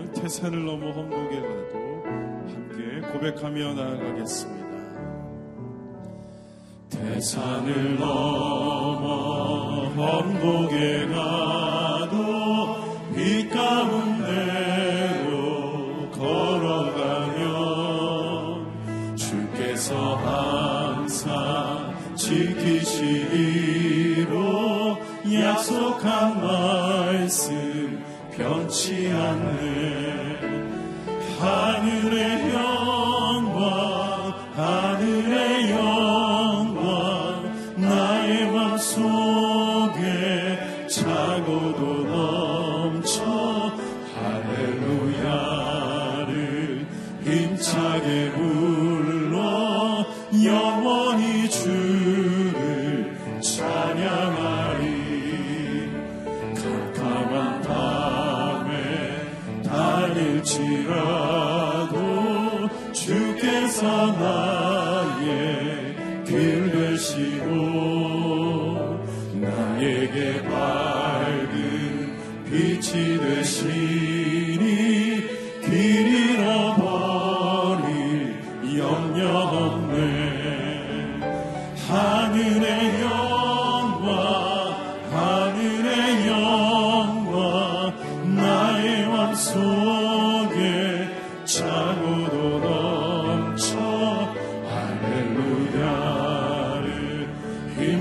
찬양 태산을 넘어 험곡에 가도 함께 고백하며 나아가겠습니다. 태산을 넘어 험곡에 가 맘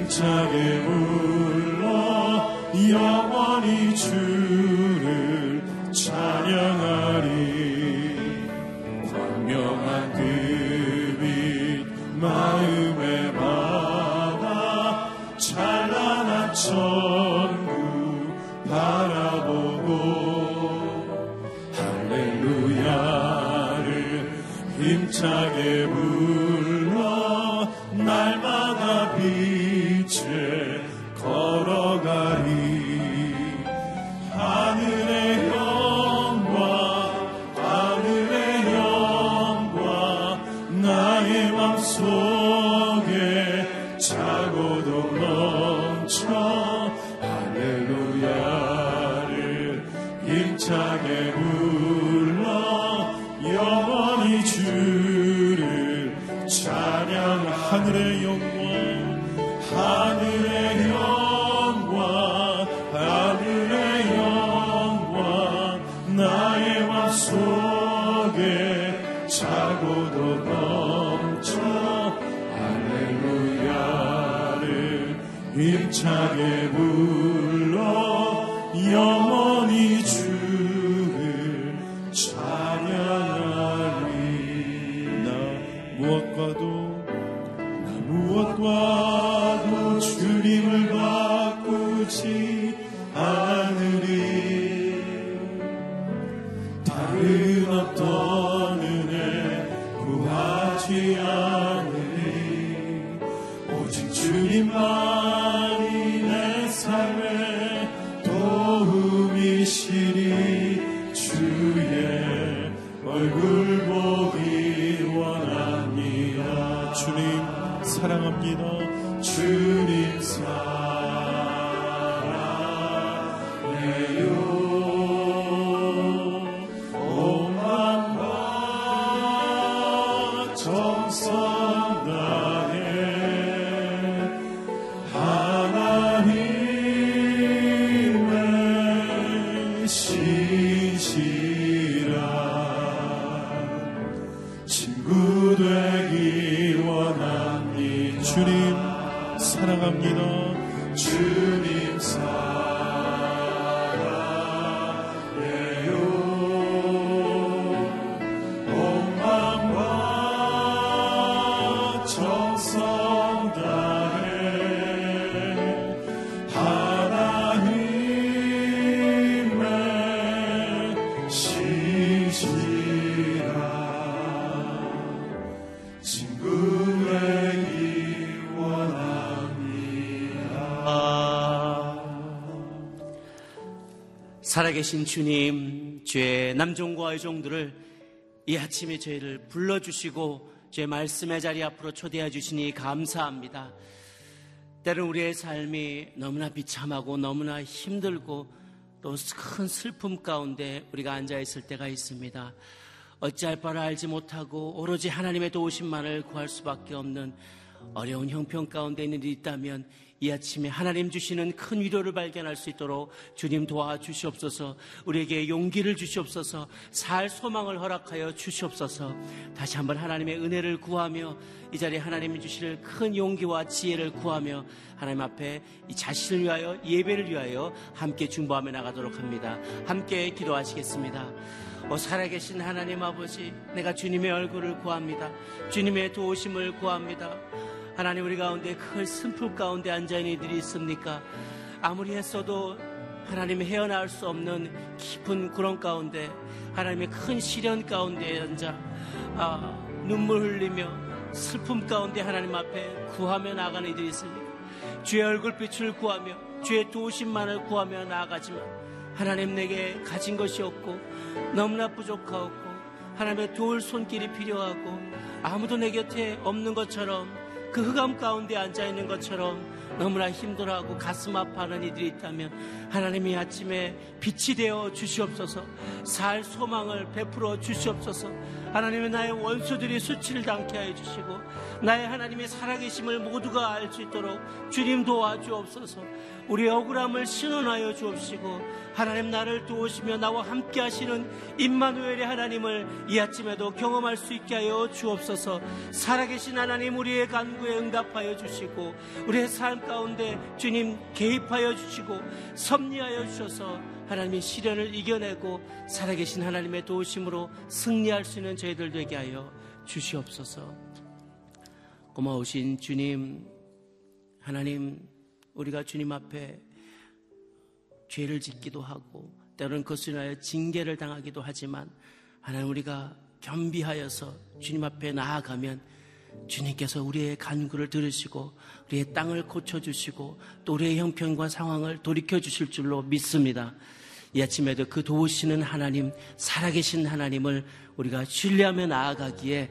힘차게 불러. 영원히 주 하늘의 영광 하늘의 영광 하늘의 영광 나의 맘속에 차고도 넘쳐 할렐루야를 힘차게 불러 주님 사랑합니다. 주님 사랑 살아계신 주님, 주의 남종과 여종들을 이 아침에 저희를 불러주시고 주의 말씀의 자리 앞으로 초대해 주시니 감사합니다. 때는 우리의 삶이 너무나 비참하고 너무나 힘들고 또 큰 슬픔 가운데 우리가 앉아 있을 때가 있습니다. 어찌할 바를 알지 못하고 오로지 하나님의 도우심만을 구할 수밖에 없는 어려운 형편 가운데 있는 일이 있다면 이 아침에 하나님 주시는 큰 위로를 발견할 수 있도록 주님 도와주시옵소서 우리에게 용기를 주시옵소서 살 소망을 허락하여 주시옵소서 다시 한번 하나님의 은혜를 구하며 이 자리에 하나님이 주실 큰 용기와 지혜를 구하며 하나님 앞에 이 자신을 위하여 예배를 위하여 함께 중보하며 나가도록 합니다. 함께 기도하시겠습니다. 오 살아계신 하나님 아버지 내가 주님의 얼굴을 구합니다. 주님의 도우심을 구합니다. 하나님 우리 가운데 큰 슬픔 가운데 앉아있는 이들이 있습니까? 아무리 했어도 하나님이 헤어나올 수 없는 깊은 구렁 가운데 하나님의 큰 시련 가운데 앉아 아, 눈물 흘리며 슬픔 가운데 하나님 앞에 구하며 나가는 이들이 있습니까? 주의 얼굴빛을 구하며 주의 도우심만을 구하며 나아가지만 하나님 내게 가진 것이 없고 너무나 부족하고 하나님의 도울 손길이 필요하고 아무도 내 곁에 없는 것처럼 그 흑암 가운데 앉아 있는 것처럼 너무나 힘들어하고 가슴 아파하는 이들이 있다면 하나님이 아침에 빛이 되어 주시옵소서 살 소망을 베풀어 주시옵소서 하나님의 나의 원수들이 수치를 당케 하여 주시고 나의 하나님의 살아계심을 모두가 알 수 있도록 주님 도와주옵소서 우리 억울함을 신원하여 주옵시고 하나님 나를 도우시며 나와 함께 하시는 임마누엘의 하나님을 이 아침에도 경험할 수 있게 하여 주옵소서 살아계신 하나님 우리의 간구에 응답하여 주시고 우리의 삶 가운데 주님 개입하여 주시고 섭리하여 주셔서 하나님의 시련을 이겨내고 살아계신 하나님의 도우심으로 승리할 수 있는 저희들 되게 하여 주시옵소서. 고마우신 주님, 하나님, 우리가 주님 앞에 죄를 짓기도 하고 때로는 그것을 인하여 징계를 당하기도 하지만 하나님 우리가 겸비하여서 주님 앞에 나아가면 주님께서 우리의 간구를 들으시고 우리의 땅을 고쳐주시고 또 우리의 형편과 상황을 돌이켜주실 줄로 믿습니다. 이 아침에도 그 도우시는 하나님, 살아계신 하나님을 우리가 신뢰하며 나아가기에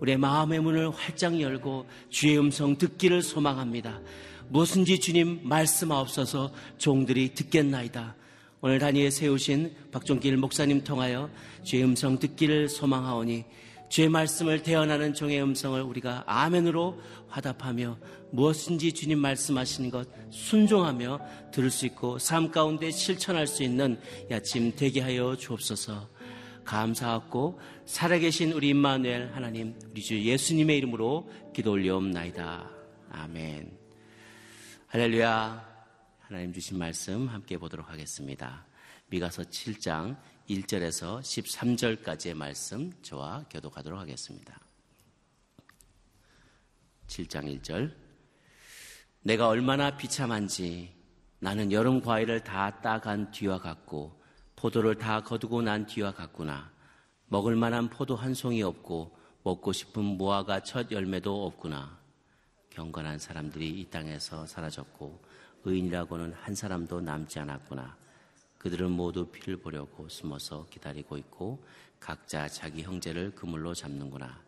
우리의 마음의 문을 활짝 열고 주의 음성 듣기를 소망합니다. 무엇인지 주님 말씀하옵소서 종들이 듣겠나이다. 오늘 단위에 세우신 박종길 목사님 통하여 주의 음성 듣기를 소망하오니 주의 말씀을 대언하는 종의 음성을 우리가 아멘으로 화답하며 무엇인지 주님 말씀하시는 것 순종하며 들을 수 있고 삶 가운데 실천할 수 있는 야침 되게 하여 주옵소서. 감사하고 살아계신 우리 임마누엘 하나님 우리 주 예수님의 이름으로 기도 올려옵나이다. 아멘. 할렐루야. 하나님 주신 말씀 함께 보도록 하겠습니다. 미가서 7장 1절에서 13절까지의 말씀 저와 교도하도록 하겠습니다. 7장 1절 내가 얼마나 비참한지 나는 여름 과일을 다 따간 뒤와 같고 포도를 다 거두고 난 뒤와 같구나. 먹을 만한 포도 한 송이 없고 먹고 싶은 무화과 첫 열매도 없구나. 경건한 사람들이 이 땅에서 사라졌고 의인이라고는 한 사람도 남지 않았구나. 그들은 모두 피를 보려고 숨어서 기다리고 있고 각자 자기 형제를 그물로 잡는구나.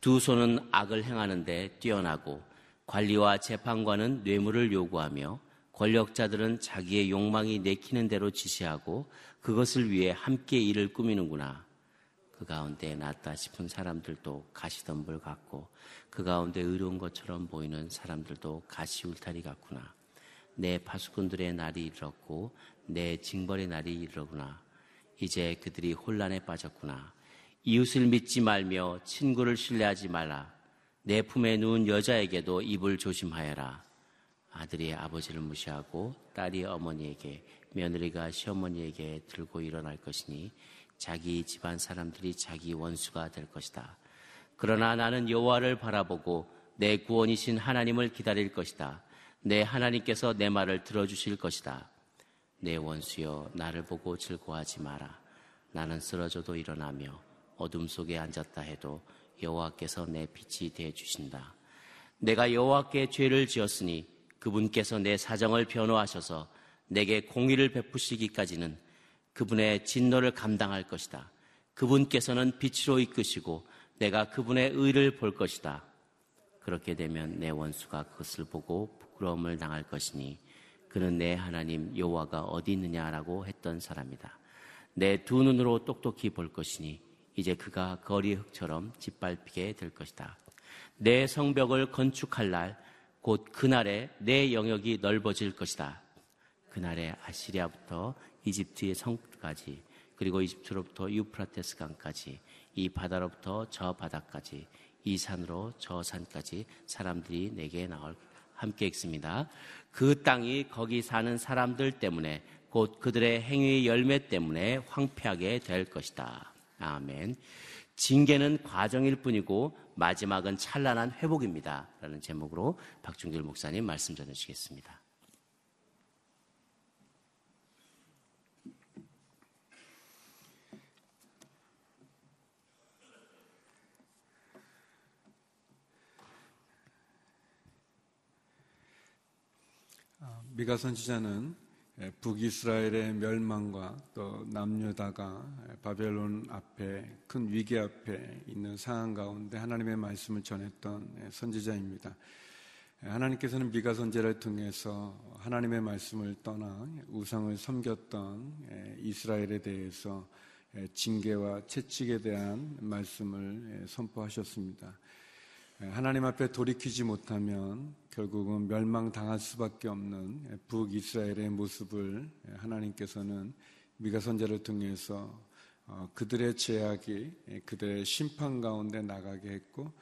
두 손은 악을 행하는데 뛰어나고 관리와 재판관은 뇌물을 요구하며 권력자들은 자기의 욕망이 내키는 대로 지시하고 그것을 위해 함께 일을 꾸미는구나. 그 가운데 낫다 싶은 사람들도 가시덤불 같고 그 가운데 의로운 것처럼 보이는 사람들도 가시 울타리 같구나. 내 파수꾼들의 날이 이르렀고 내 징벌의 날이 이르구나. 이제 그들이 혼란에 빠졌구나. 이웃을 믿지 말며 친구를 신뢰하지 말라. 내 품에 누운 여자에게도 입을 조심하여라. 아들이 아버지를 무시하고 딸이 어머니에게 며느리가 시어머니에게 들고 일어날 것이니 자기 집안 사람들이 자기 원수가 될 것이다. 그러나 나는 여호와를 바라보고 내 구원이신 하나님을 기다릴 것이다. 내 하나님께서 내 말을 들어주실 것이다. 내 원수여 나를 보고 즐거워하지 마라. 나는 쓰러져도 일어나며 어둠 속에 앉았다 해도 여호와께서 내 빛이 되어 주신다. 내가 여호와께 죄를 지었으니 그분께서 내 사정을 변호하셔서 내게 공의를 베푸시기까지는 그분의 진노를 감당할 것이다. 그분께서는 빛으로 이끄시고 내가 그분의 의를 볼 것이다. 그렇게 되면 내 원수가 그것을 보고 부끄러움을 당할 것이니 그는 내 하나님 여호와가 어디 있느냐라고 했던 사람이다. 내 두 눈으로 똑똑히 볼 것이니 이제 그가 거리 흙처럼 짓밟히게 될 것이다. 내 성벽을 건축할 날, 곧 그날에 내 영역이 넓어질 것이다. 그날에 아시리아부터 이집트의 성까지, 그리고 이집트로부터 유프라테스 강까지, 이 바다로부터 저 바다까지, 이 산으로 저 산까지 사람들이 내게 나올 함께 읽습니다. 그 땅이 거기 사는 사람들 때문에 곧 그들의 행위의 열매 때문에 황폐하게 될 것이다. 아멘. 징계는 과정일 뿐이고 마지막은 찬란한 회복입니다. 라는 제목으로 박준길 목사님 말씀 전해주시겠습니다. 미가 선지자는 북이스라엘의 멸망과 또 남유다가 바벨론 앞에 큰 위기 앞에 있는 상황 가운데 하나님의 말씀을 전했던 선지자입니다. 하나님께서는 미가 선제를 통해서 하나님의 말씀을 떠나 우상을 섬겼던 이스라엘에 대해서 징계와 채찍에 대한 말씀을 선포하셨습니다. 하나님 앞에 돌이키지 못하면 결국은 멸망당할 수밖에 없는 북이스라엘의 모습을 하나님께서는 미가 선제를 통해서 어, 그들의 제약이 그들의 심판 가운데 나가게 했고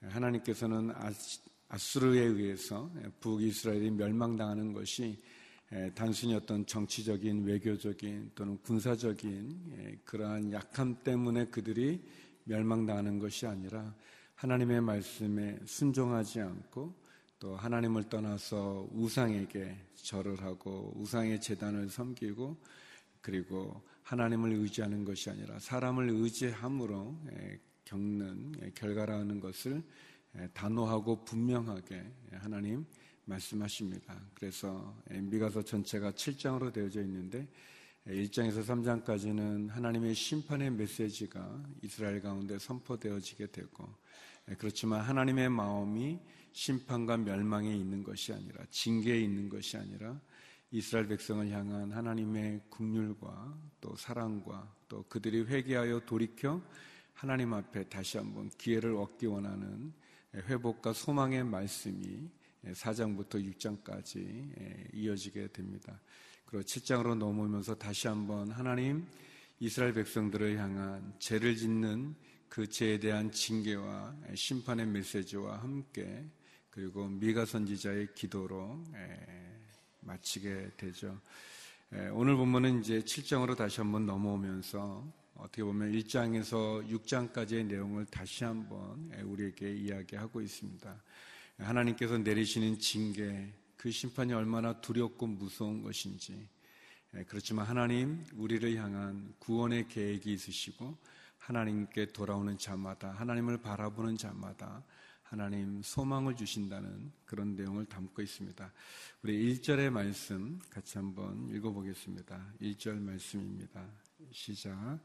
하나님께서는 아수르에 의해서 북이스라엘이 멸망당하는 것이 단순히 어떤 정치적인 외교적인 또는 군사적인 그러한 약함 때문에 그들이 멸망당하는 것이 아니라 하나님의 말씀에 순종하지 않고 또 하나님을 떠나서 우상에게 절을 하고 우상의 재단을 섬기고 그리고 하나님을 의지하는 것이 아니라 사람을 의지함으로 겪는 결과라는 것을 단호하고 분명하게 하나님 말씀하십니다. 그래서 미가서 전체가 7장으로 되어져 있는데 1장에서 3장까지는 하나님의 심판의 메시지가 이스라엘 가운데 선포되어지게 되고 그렇지만 하나님의 마음이 심판과 멸망에 있는 것이 아니라 징계에 있는 것이 아니라 이스라엘 백성을 향한 하나님의 국률과 또 사랑과 또 그들이 회개하여 돌이켜 하나님 앞에 다시 한번 기회를 얻기 원하는 회복과 소망의 말씀이 4장부터 6장까지 이어지게 됩니다. 그리고 7장으로 넘어오면서 다시 한번 하나님 이스라엘 백성들을 향한 죄를 짓는 그 죄에 대한 징계와 심판의 메시지와 함께 그리고 미가 선지자의 기도로 마치게 되죠. 오늘 본문은 이제 7장으로 다시 한번 넘어오면서 어떻게 보면 1장에서 6장까지의 내용을 다시 한번 우리에게 이야기하고 있습니다. 하나님께서 내리시는 징계, 그 심판이 얼마나 두렵고 무서운 것인지, 그렇지만 하나님, 우리를 향한 구원의 계획이 있으시고, 하나님께 돌아오는 자마다, 하나님을 바라보는 자마다 하나님 소망을 주신다는 그런 내용을 담고 있습니다. 우리 1절의 말씀 같이 한번 읽어보겠습니다. 1절 말씀입니다. 시작.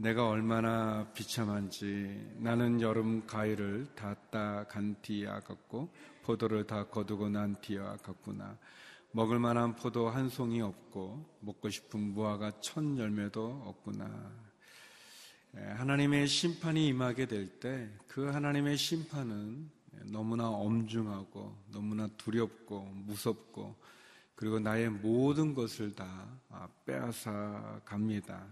내가 얼마나 비참한지 나는 여름 가위를 다 따간 뒤에 아깝고 포도를 다 거두고 난 뒤에 아깝구나. 먹을 만한 포도 한 송이 없고 먹고 싶은 무화과 천 열매도 없구나. 예, 하나님의 심판이 임하게 될 때 그 하나님의 심판은 너무나 엄중하고 너무나 두렵고 무섭고 그리고 나의 모든 것을 다 아, 빼앗아 갑니다.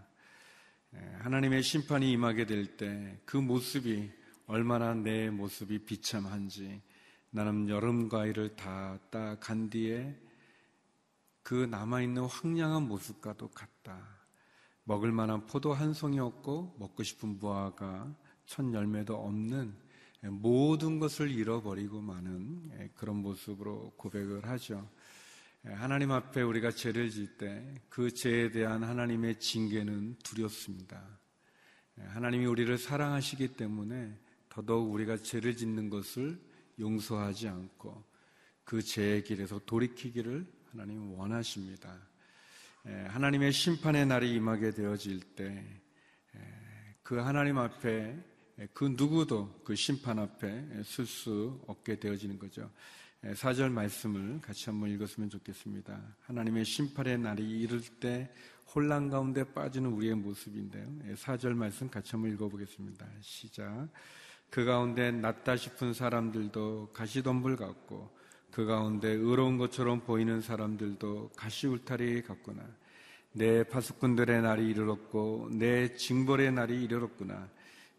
예, 하나님의 심판이 임하게 될 때 그 모습이 얼마나 내 모습이 비참한지 나는 여름 과일을 다 따 간 뒤에 그 남아있는 황량한 모습과도 같다. 먹을 만한 포도 한 송이 없고 먹고 싶은 무화과 첫 열매도 없는 모든 것을 잃어버리고 마는 그런 모습으로 고백을 하죠. 하나님 앞에 우리가 죄를 질 때 그 죄에 대한 하나님의 징계는 두렵습니다. 하나님이 우리를 사랑하시기 때문에 더더욱 우리가 죄를 짓는 것을 용서하지 않고 그 죄의 길에서 돌이키기를 하나님 원하십니다. 하나님의 심판의 날이 임하게 되어질 때 그 하나님 앞에 그 누구도 그 심판 앞에 쓸수 없게 되어지는 거죠. 4절 말씀을 같이 한번 읽었으면 좋겠습니다. 하나님의 심판의 날이 이를 때 혼란 가운데 빠지는 우리의 모습인데요. 4절 말씀 같이 한번 읽어보겠습니다. 시작. 그 가운데 낫다 싶은 사람들도 가시덤불 같고 그 가운데 의로운 것처럼 보이는 사람들도 가시 울타리 같구나. 내 파수꾼들의 날이 이르렀고 내 징벌의 날이 이르렀구나.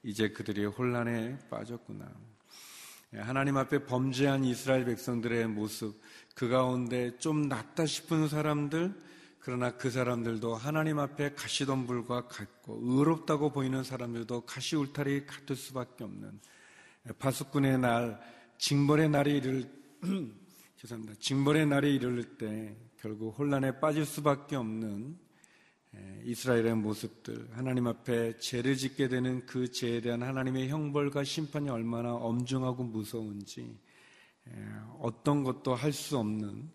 이제 그들이 혼란에 빠졌구나. 하나님 앞에 범죄한 이스라엘 백성들의 모습, 그 가운데 좀 낫다 싶은 사람들, 그러나 그 사람들도 하나님 앞에 가시덤 불과 같고 의롭다고 보이는 사람들도 가시 울타리 같을 수밖에 없는 파수꾼의 날, 징벌의 날이 이를 죄송합니다. 징벌의 날이 이르를 때 결국 혼란에 빠질 수밖에 없는 이스라엘의 모습들, 하나님 앞에 죄를 짓게 되는 그 죄에 대한 하나님의 형벌과 심판이 얼마나 엄중하고 무서운지 어떤 것도 할 수 없는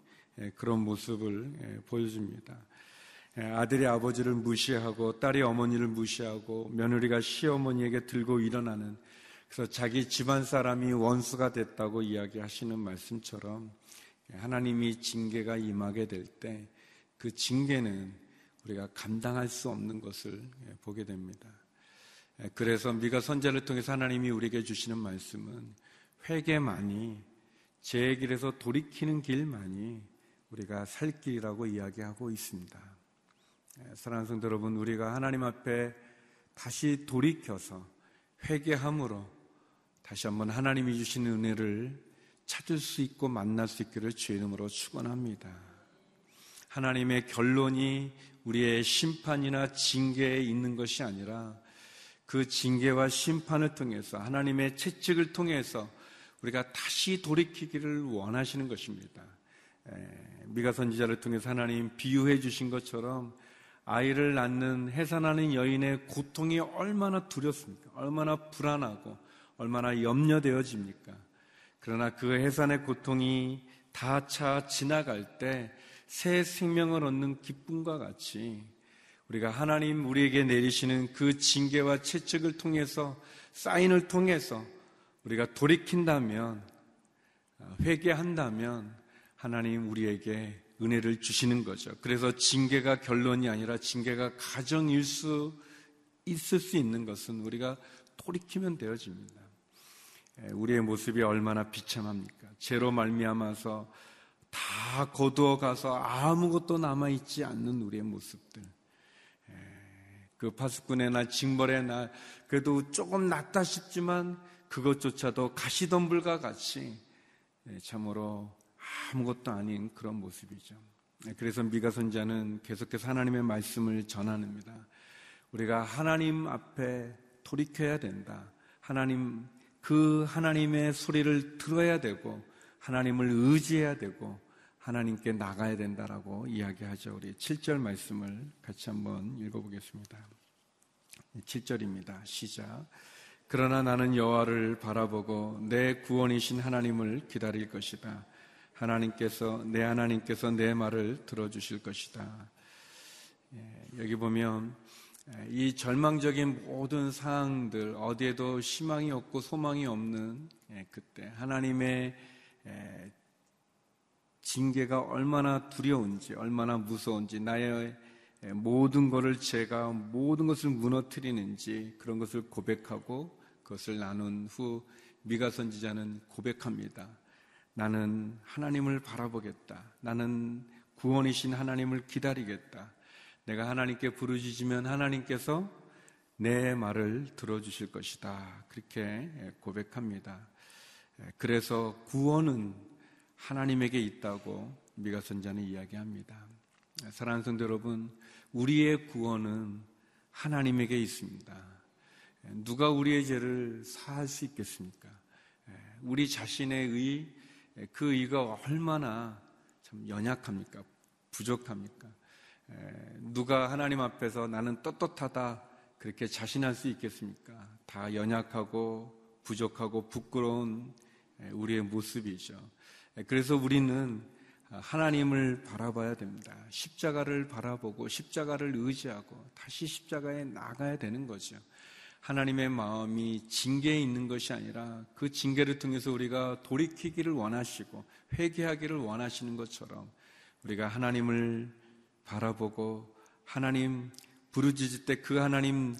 그런 모습을 보여줍니다. 아들이 아버지를 무시하고 딸이 어머니를 무시하고 며느리가 시어머니에게 들고 일어나는 그래서 자기 집안 사람이 원수가 됐다고 이야기하시는 말씀처럼 하나님이 징계가 임하게 될 때 그 징계는 우리가 감당할 수 없는 것을 보게 됩니다. 그래서 미가 선제를 통해서 하나님이 우리에게 주시는 말씀은 회개만이 제 길에서 돌이키는 길만이 우리가 살 길이라고 이야기하고 있습니다. 사랑하는 성도 여러분, 우리가 하나님 앞에 다시 돌이켜서 회개함으로 다시 한번 하나님이 주신 은혜를 찾을 수 있고 만날 수 있기를 주의 이름으로 축원합니다. 하나님의 결론이 우리의 심판이나 징계에 있는 것이 아니라 그 징계와 심판을 통해서 하나님의 채찍을 통해서 우리가 다시 돌이키기를 원하시는 것입니다. 미가 선지자를 통해서 하나님 비유해 주신 것처럼 아이를 낳는 해산하는 여인의 고통이 얼마나 두렵습니까? 얼마나 불안하고 얼마나 염려되어집니까? 그러나 그 해산의 고통이 다 차 지나갈 때 새 생명을 얻는 기쁨과 같이 우리가 하나님 우리에게 내리시는 그 징계와 채찍을 통해서 사인을 통해서 우리가 돌이킨다면 회개한다면 하나님 우리에게 은혜를 주시는 거죠. 그래서 징계가 결론이 아니라 징계가 가정일 수 있을 수 있는 것은 우리가 돌이키면 되어집니다. 우리의 모습이 얼마나 비참합니까? 죄로 말미암아서 다 거두어 가서 아무것도 남아 있지 않는 우리의 모습들. 그 파수꾼의 날, 징벌의 날, 그래도 조금 낫다 싶지만 그것조차도 가시덤불과 같이 참으로 아무것도 아닌 그런 모습이죠. 그래서 미가 선자는 계속해서 하나님의 말씀을 전하는니다 우리가 하나님 앞에 돌이켜야 된다. 하나님 그 하나님의 소리를 들어야 되고 하나님을 의지해야 되고 하나님께 나가야 된다라고 이야기하죠. 우리 7절 말씀을 같이 한번 읽어보겠습니다. 7절입니다. 시작. 그러나 나는 여호와를 바라보고 내 구원이신 하나님을 기다릴 것이다. 하나님께서 내 하나님께서 내 말을 들어주실 것이다. 예, 여기 보면 이 절망적인 모든 상황들 어디에도 희망이 없고 소망이 없는 예, 그때 하나님의 징계가 얼마나 두려운지 얼마나 무서운지 나의 모든 것을 제가 모든 것을 무너뜨리는지 그런 것을 고백하고 그것을 나눈 후 미가 선지자는 고백합니다. 나는 하나님을 바라보겠다. 나는 구원이신 하나님을 기다리겠다. 내가 하나님께 부르짖으면 하나님께서 내 말을 들어주실 것이다. 그렇게 고백합니다. 그래서 구원은 하나님에게 있다고 미가 선자는 이야기합니다. 사랑하는 성도 여러분, 우리의 구원은 하나님에게 있습니다. 누가 우리의 죄를 사할 수 있겠습니까? 우리 자신의 의, 그 의가 얼마나 참 연약합니까? 부족합니까? 누가 하나님 앞에서 나는 떳떳하다 그렇게 자신할 수 있겠습니까? 다 연약하고 부족하고 부끄러운 우리의 모습이죠. 그래서 우리는 하나님을 바라봐야 됩니다. 십자가를 바라보고 십자가를 의지하고 다시 십자가에 나가야 되는 거죠. 하나님의 마음이 징계에 있는 것이 아니라 그 징계를 통해서 우리가 돌이키기를 원하시고 회개하기를 원하시는 것처럼 우리가 하나님을 바라보고 하나님 부르짖을 때 그 하나님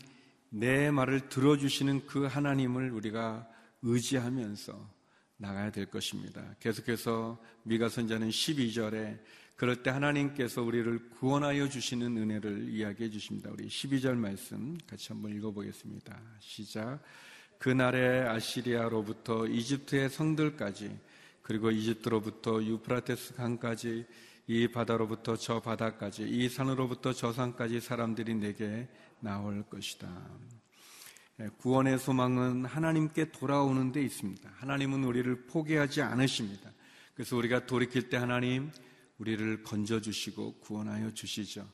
내 말을 들어주시는 그 하나님을 우리가 의지하면서 나가야 될 것입니다. 계속해서 미가 선자는 12절에 그럴 때 하나님께서 우리를 구원하여 주시는 은혜를 이야기해 주십니다. 우리 12절 말씀 같이 한번 읽어보겠습니다. 시작. 그날에 아시리아로부터 이집트의 성들까지 그리고 이집트로부터 유프라테스 강까지 이 바다로부터 저 바다까지 이 산으로부터 저 산까지 사람들이 내게 나올 것이다. 예, 구원의 소망은 하나님께 돌아오는 데 있습니다. 하나님은 우리를 포기하지 않으십니다. 그래서 우리가 돌이킬 때 하나님 우리를 건져 주시고 구원하여 주시죠.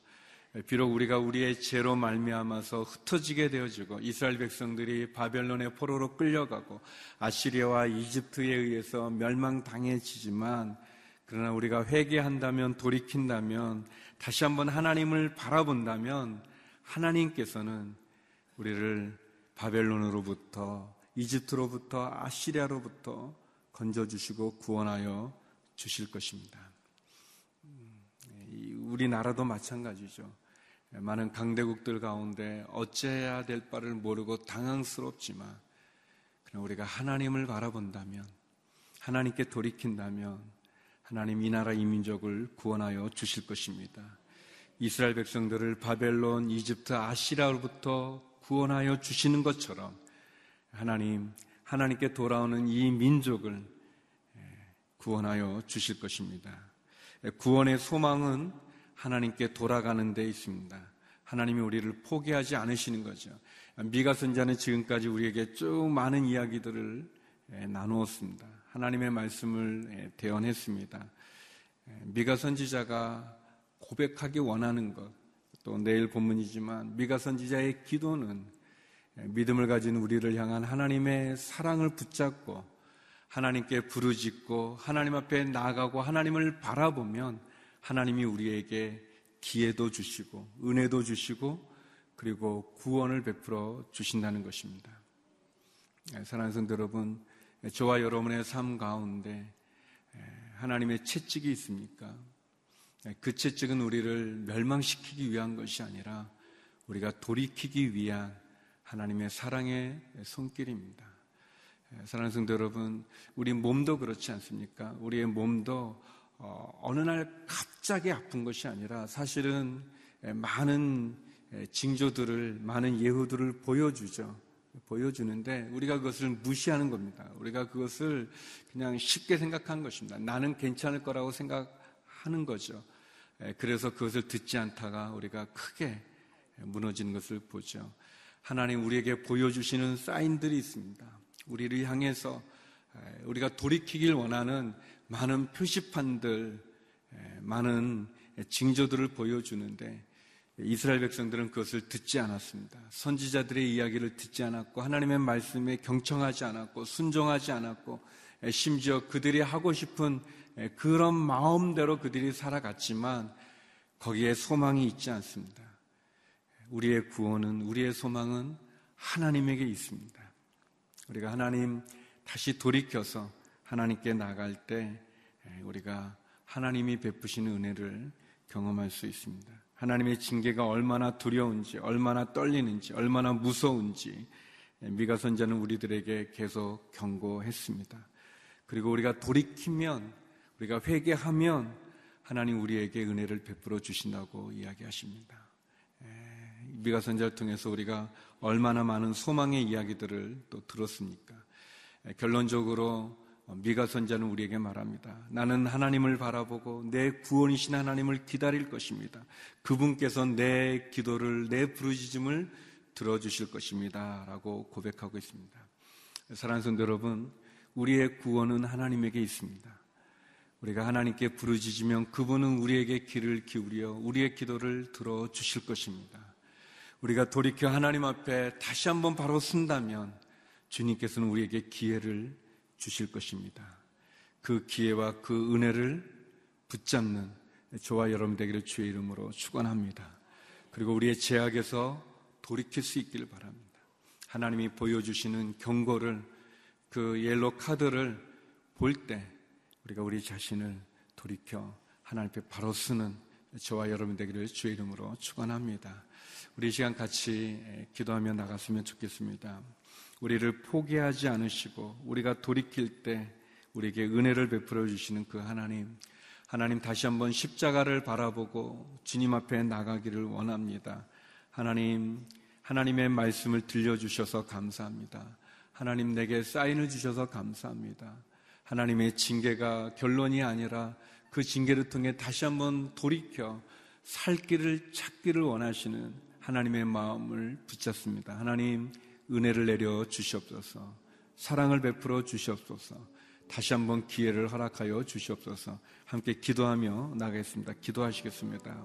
예, 비록 우리가 우리의 죄로 말미암아서 흩어지게 되어지고 이스라엘 백성들이 바벨론의 포로로 끌려가고 아시리아와 이집트에 의해서 멸망당해지지만 그러나 우리가 회개한다면 돌이킨다면 다시 한번 하나님을 바라본다면 하나님께서는 우리를 바벨론으로부터 이집트로부터 아시리아로부터 건져주시고 구원하여 주실 것입니다. 음, 우리나라도 마찬가지죠. 많은 강대국들 가운데 어째야 될 바를 모르고 당황스럽지만 그냥 우리가 하나님을 바라본다면 하나님께 돌이킨다면 하나님 이 나라 이 민족을 구원하여 주실 것입니다. 이스라엘 백성들을 바벨론, 이집트, 아시라로부터 구원하여 주시는 것처럼 하나님, 하나님께 돌아오는 이 민족을 구원하여 주실 것입니다. 구원의 소망은 하나님께 돌아가는 데 있습니다. 하나님이 우리를 포기하지 않으시는 거죠. 미가 선자는 지금까지 우리에게 쭉 많은 이야기들을 나누었습니다. 하나님의 말씀을 대언했습니다. 미가 선지자가 고백하기 원하는 것, 또 내일 본문이지만 미가 선지자의 기도는 믿음을 가진 우리를 향한 하나님의 사랑을 붙잡고 하나님께 부르짖고 하나님 앞에 나아가고 하나님을 바라보면 하나님이 우리에게 기회도 주시고 은혜도 주시고 그리고 구원을 베풀어 주신다는 것입니다. 사랑하는 성도 여러분, 저와 여러분의 삶 가운데 하나님의 채찍이 있습니까? 그 채찍은 우리를 멸망시키기 위한 것이 아니라 우리가 돌이키기 위한 하나님의 사랑의 손길입니다. 사랑하는 성도 여러분, 우리 몸도 그렇지 않습니까? 우리의 몸도 어, 느 날 갑자기 아픈 것이 아니라 사실은 많은 징조들을, 많은 예후들을 보여주죠. 보여주는데 우리가 그것을 무시하는 겁니다. 우리가 그것을 그냥 쉽게 생각한 것입니다. 나는 괜찮을 거라고 생각 하는 거죠. 그래서 그것을 듣지 않다가 우리가 크게 무너지는 것을 보죠. 하나님 우리에게 보여주시는 사인들이 있습니다. 우리를 향해서 우리가 돌이키길 원하는 많은 표시판들, 많은 징조들을 보여주는데 이스라엘 백성들은 그것을 듣지 않았습니다. 선지자들의 이야기를 듣지 않았고 하나님의 말씀에 경청하지 않았고 순종하지 않았고 심지어 그들이 하고 싶은 그런 마음대로 그들이 살아갔지만 거기에 소망이 있지 않습니다. 우리의 구원은 우리의 소망은 하나님에게 있습니다. 우리가 하나님 다시 돌이켜서 하나님께 나갈 때 우리가 하나님이 베푸시는 은혜를 경험할 수 있습니다. 하나님의 징계가 얼마나 두려운지, 얼마나 떨리는지, 얼마나 무서운지 미가 선자는 우리들에게 계속 경고했습니다. 그리고 우리가 돌이키면, 우리가 회개하면 하나님 우리에게 은혜를 베풀어 주신다고 이야기하십니다. 미가 선자를 통해서 우리가 얼마나 많은 소망의 이야기들을 또 들었습니까? 결론적으로 미가 선자는 우리에게 말합니다. 나는 하나님을 바라보고 내 구원이신 하나님을 기다릴 것입니다. 그분께서 내 기도를, 내 부르짖음을 들어주실 것입니다. 라고 고백하고 있습니다. 사랑하는 성도 여러분, 우리의 구원은 하나님에게 있습니다. 우리가 하나님께 부르짖으면 그분은 우리에게 귀를 기울여 우리의 기도를 들어 주실 것입니다. 우리가 돌이켜 하나님 앞에 다시 한번 바로 쓴다면 주님께서는 우리에게 기회를 주실 것입니다. 그 기회와 그 은혜를 붙잡는 저와 여러분 되기를 주의 이름으로 축원합니다. 그리고 우리의 제약에서 돌이킬 수 있기를 바랍니다. 하나님이 보여주시는 경고를 그 옐로 카드를 볼때 우리가 우리 자신을 돌이켜 하나님 앞에 바로 쓰는 저와 여러분 되기를 주의 이름으로 축원합니다. 우리 시간 같이 기도하며 나갔으면 좋겠습니다. 우리를 포기하지 않으시고 우리가 돌이킬 때 우리에게 은혜를 베풀어 주시는 그 하나님, 하나님 다시 한번 십자가를 바라보고 주님 앞에 나가기를 원합니다. 하나님, 하나님의 말씀을 들려 주셔서 감사합니다. 하나님 내게 사인을 주셔서 감사합니다. 하나님의 징계가 결론이 아니라 그 징계를 통해 다시 한번 돌이켜 살 길을 찾기를 원하시는 하나님의 마음을 붙잡습니다. 하나님 은혜를 내려 주시옵소서. 사랑을 베풀어 주시옵소서. 다시 한번 기회를 허락하여 주시옵소서. 함께 기도하며 나가겠습니다. 기도하시겠습니다.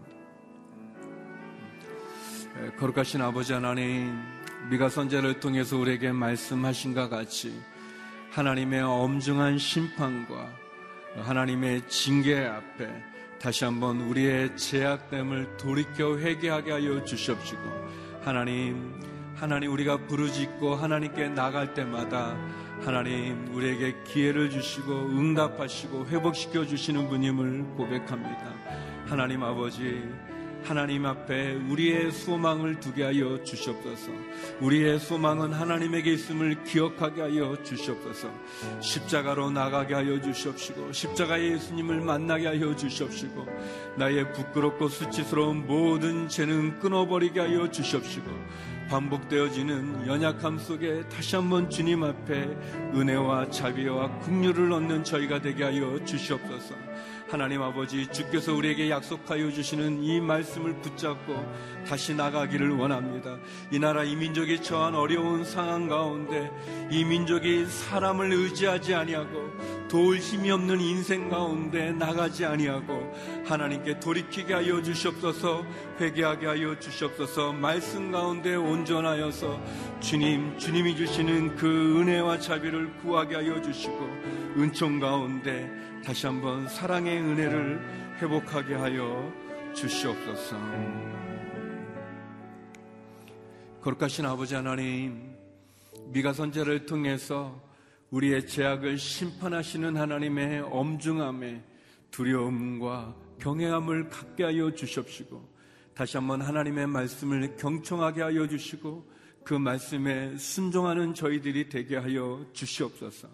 거룩하신 아버지 하나님, 미가 선제를 통해서 우리에게 말씀하신과 같이 하나님의 엄중한 심판과 하나님의 징계 앞에 다시 한번 우리의 제약됨을 돌이켜 회개하게 하여 주시옵시고 하나님 하나님 우리가 부르짖고 하나님께 나갈 때마다 하나님 우리에게 기회를 주시고 응답하시고 회복시켜 주시는 분임을 고백합니다. 하나님 아버지 하나님 앞에 우리의 소망을 두게 하여 주시옵소서. 우리의 소망은 하나님에게 있음을 기억하게 하여 주시옵소서. 십자가로 나가게 하여 주시옵시고 십자가의 예수님을 만나게 하여 주시옵시고 나의 부끄럽고 수치스러운 모든 죄는 끊어버리게 하여 주시옵시고 반복되어지는 연약함 속에 다시 한번 주님 앞에 은혜와 자비와 국류를 얻는 저희가 되게 하여 주시옵소서. 하나님 아버지 주께서 우리에게 약속하여 주시는 이 말씀을 붙잡고 다시 나가기를 원합니다. 이 나라 이 민족이 처한 어려운 상황 가운데 이 민족이 사람을 의지하지 아니하고 도울 힘이 없는 인생 가운데 나가지 아니하고 하나님께 돌이키게 하여 주시옵소서 회개하게 하여 주시옵소서 말씀 가운데 온전하여서 주님 주님이 주시는 그 은혜와 자비를 구하게 하여 주시고 은총 가운데 다시 한번 사랑의 은혜를 회복하게 하여 주시옵소서. 거룩하신 아버지 하나님, 미가 선제를 통해서 우리의 죄악을 심판하시는 하나님의 엄중함에 두려움과 경외함을 갖게 하여 주십시고 다시 한번 하나님의 말씀을 경청하게 하여 주시고 그 말씀에 순종하는 저희들이 되게 하여 주시옵소서.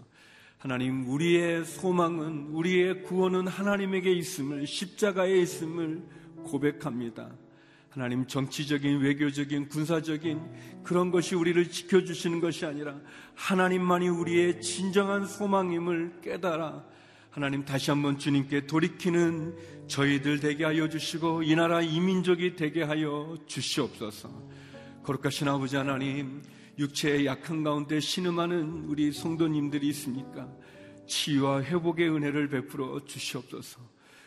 하나님, 우리의 소망은, 우리의 구원은 하나님에게 있음을, 십자가에 있음을 고백합니다. 하나님, 정치적인, 외교적인, 군사적인 그런 것이 우리를 지켜주시는 것이 아니라 하나님만이 우리의 진정한 소망임을 깨달아 하나님 다시 한번 주님께 돌이키는 저희들 되게 하여 주시고 이 나라 이민족이 되게 하여 주시옵소서. 거룩하신 아버지 하나님, 육체의 약한 가운데 신음하는 우리 성도님들이 있습니까? 치유와 회복의 은혜를 베풀어 주시옵소서.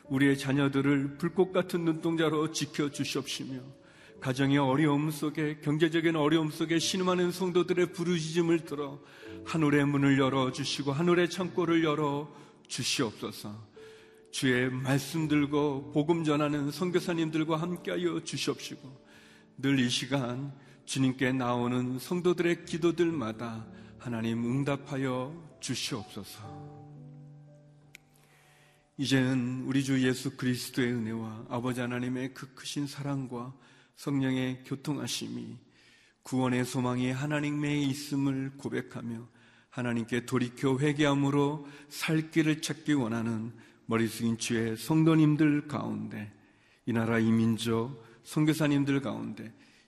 우리의 자녀들을 불꽃 같은 눈동자로 지켜 주시옵시며 가정의 어려움 속에 경제적인 어려움 속에 신음하는 성도들의 부르짖음을 들어 하늘의 문을 열어 주시고 하늘의 창고를 열어 주시옵소서. 주의 말씀 들고 복음 전하는 선교사님들과 함께하여 주시옵시고 늘 이 시간 주님께 나오는 성도들의 기도들마다 하나님 응답하여 주시옵소서. 이제는 우리 주 예수 그리스도의 은혜와 아버지 하나님의 그 크신 사랑과 성령의 교통하심이 구원의 소망이 하나님에 있음을 고백하며 하나님께 돌이켜 회개함으로 살 길을 찾기 원하는 머리 숙인 주의 성도님들 가운데 이 나라 이민족 선교사님들 가운데